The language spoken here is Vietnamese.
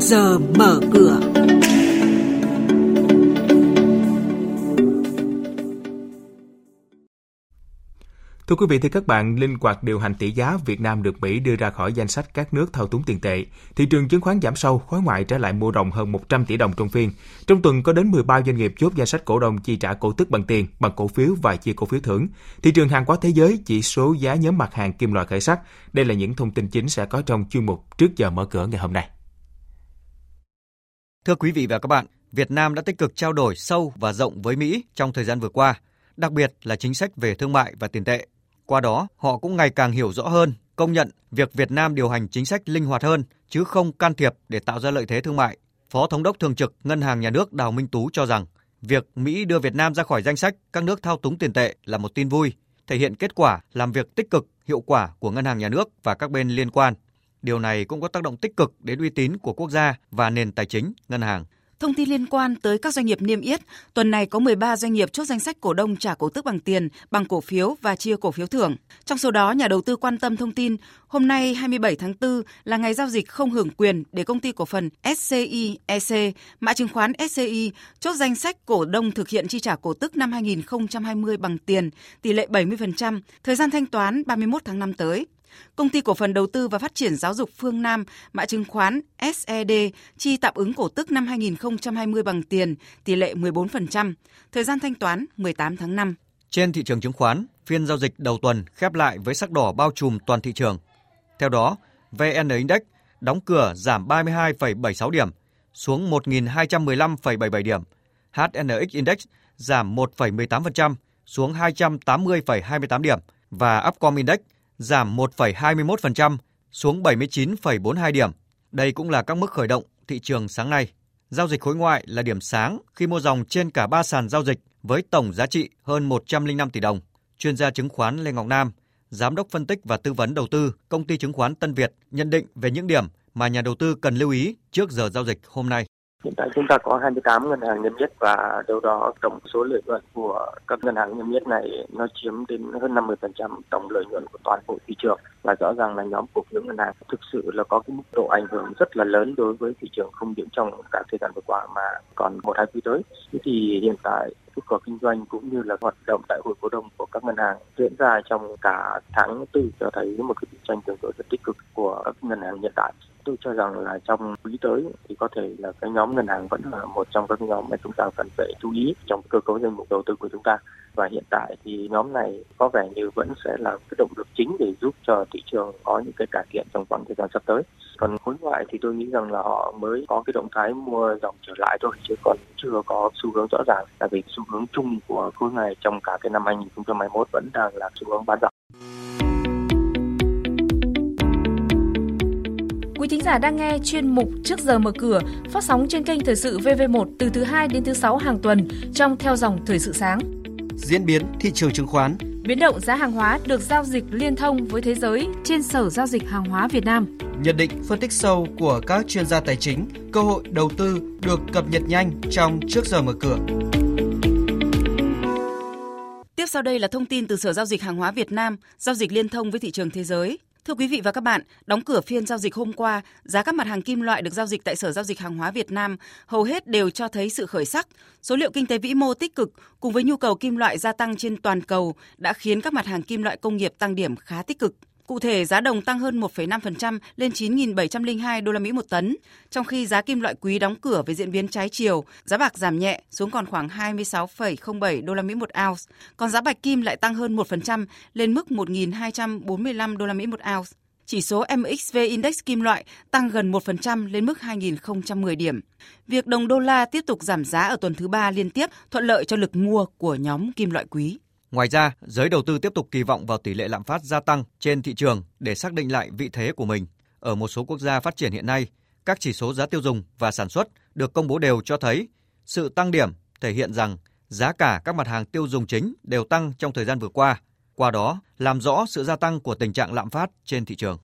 giờ mở cửa. Thưa quý vị, thưa các bạn, linh hoạt điều hành tỷ giá Việt Nam được Mỹ đưa ra khỏi danh sách các nước thao túng tiền tệ. Thị trường chứng khoán giảm sâu, khối ngoại trở lại mua rộng hơn 100 tỷ đồng trong phiên. Trong tuần có đến 13 doanh nghiệp chốt danh sách cổ đông chi trả cổ tức bằng tiền, bằng cổ phiếu và chia cổ phiếu thưởng. Thị trường hàng hóa thế giới chỉ số giá nhóm mặt hàng kim loại khởi sắc. Đây là những thông tin chính sẽ có trong chuyên mục trước giờ mở cửa ngày hôm nay. Thưa quý vị và các bạn, Việt Nam đã tích cực trao đổi sâu và rộng với Mỹ trong thời gian vừa qua, đặc biệt là chính sách về thương mại và tiền tệ. Qua đó, họ cũng ngày càng hiểu rõ hơn, công nhận việc Việt Nam điều hành chính sách linh hoạt hơn chứ không can thiệp để tạo ra lợi thế thương mại. Phó Thống đốc Thường trực Ngân hàng Nhà nước Đào Minh Tú cho rằng, việc Mỹ đưa Việt Nam ra khỏi danh sách các nước thao túng tiền tệ là một tin vui, thể hiện kết quả làm việc tích cực, hiệu quả của Ngân hàng Nhà nước và các bên liên quan. Điều này cũng có tác động tích cực đến uy tín của quốc gia và nền tài chính, ngân hàng. Thông tin liên quan tới các doanh nghiệp niêm yết, tuần này có 13 doanh nghiệp chốt danh sách cổ đông trả cổ tức bằng tiền, bằng cổ phiếu và chia cổ phiếu thưởng. Trong số đó, nhà đầu tư quan tâm thông tin, hôm nay 27 tháng 4 là ngày giao dịch không hưởng quyền để công ty cổ phần SCI EC, mã chứng khoán SCI, chốt danh sách cổ đông thực hiện chi trả cổ tức năm 2020 bằng tiền, tỷ lệ 70%, thời gian thanh toán 31 tháng 5 tới. Công ty cổ phần đầu tư và phát triển giáo dục Phương Nam, mã chứng khoán SED, chi tạm ứng cổ tức năm 2020 bằng tiền, tỷ lệ 14%, thời gian thanh toán 18 tháng 5. Trên thị trường chứng khoán, phiên giao dịch đầu tuần khép lại với sắc đỏ bao trùm toàn thị trường. Theo đó, VN Index đóng cửa giảm 32,76 điểm, xuống 1.215,77 điểm. HNX Index giảm 1,18%, xuống 280,28 điểm và Upcom Index giảm 1,21% xuống 79,42 điểm. Đây cũng là các mức khởi động thị trường sáng nay. Giao dịch khối ngoại là điểm sáng khi mua dòng trên cả ba sàn giao dịch với tổng giá trị hơn 105 tỷ đồng. Chuyên gia chứng khoán Lê Ngọc Nam, giám đốc phân tích và tư vấn đầu tư công ty chứng khoán Tân Việt nhận định về những điểm mà nhà đầu tư cần lưu ý trước giờ giao dịch hôm nay. Hiện tại chúng ta có 28 ngân hàng niêm yết và đâu đó tổng số lợi nhuận của các ngân hàng niêm yết này nó chiếm đến hơn 50% tổng lợi nhuận của toàn bộ thị trường và rõ ràng là nhóm cổ phiếu ngân hàng thực sự là có cái mức độ ảnh hưởng rất là lớn đối với thị trường không những trong cả thời gian vừa qua mà còn một, hai quý tới. Thế thì hiện tại kết quả kinh doanh cũng như là hoạt động tại hội cổ đông của các ngân hàng diễn ra trong cả tháng tư cho thấy một cái cạnh tranh tương đối rất tích cực của các ngân hàng hiện tại tôi cho rằng là trong quý tới thì có thể là cái nhóm ngân hàng vẫn là một trong các nhóm mà chúng ta cần phải chú ý trong cơ cấu danh mục đầu tư của chúng ta và hiện tại thì nhóm này có vẻ như vẫn sẽ là cái động lực chính để giúp cho thị trường có những cái cải thiện trong khoảng thời gian sắp tới. Còn khối ngoại thì tôi nghĩ rằng là họ mới có cái động thái mua dòng trở lại thôi, chứ còn chưa có xu hướng rõ ràng. Tại vì xu hướng chung của khối này trong cả cái năm 2021 vẫn đang là xu hướng bán dòng. Quý thính giả đang nghe chuyên mục Trước giờ mở cửa phát sóng trên kênh Thời sự VV1 từ thứ 2 đến thứ 6 hàng tuần trong theo dòng Thời sự sáng. Diễn biến thị trường chứng khoán Biến động giá hàng hóa được giao dịch liên thông với thế giới trên Sở Giao dịch Hàng hóa Việt Nam. Nhận định phân tích sâu của các chuyên gia tài chính, cơ hội đầu tư được cập nhật nhanh trong Trước giờ mở cửa. Tiếp sau đây là thông tin từ Sở Giao dịch Hàng hóa Việt Nam, giao dịch liên thông với thị trường thế giới. Thưa quý vị và các bạn, đóng cửa phiên giao dịch hôm qua, giá các mặt hàng kim loại được giao dịch tại Sở Giao dịch Hàng hóa Việt Nam hầu hết đều cho thấy sự khởi sắc. Số liệu kinh tế vĩ mô tích cực cùng với nhu cầu kim loại gia tăng trên toàn cầu đã khiến các mặt hàng kim loại công nghiệp tăng điểm khá tích cực. Cụ thể, giá đồng tăng hơn 1,5% lên 9.702 đô la Mỹ một tấn, trong khi giá kim loại quý đóng cửa với diễn biến trái chiều, giá bạc giảm nhẹ xuống còn khoảng 26,07 đô la Mỹ một ounce, còn giá bạch kim lại tăng hơn 1% lên mức 1.245 đô la Mỹ một ounce. Chỉ số MXV Index kim loại tăng gần 1% lên mức 2.010 điểm. Việc đồng đô la tiếp tục giảm giá ở tuần thứ ba liên tiếp thuận lợi cho lực mua của nhóm kim loại quý. Ngoài ra, giới đầu tư tiếp tục kỳ vọng vào tỷ lệ lạm phát gia tăng trên thị trường để xác định lại vị thế của mình. Ở một số quốc gia phát triển hiện nay, các chỉ số giá tiêu dùng và sản xuất được công bố đều cho thấy sự tăng điểm thể hiện rằng giá cả các mặt hàng tiêu dùng chính đều tăng trong thời gian vừa qua, qua đó làm rõ sự gia tăng của tình trạng lạm phát trên thị trường.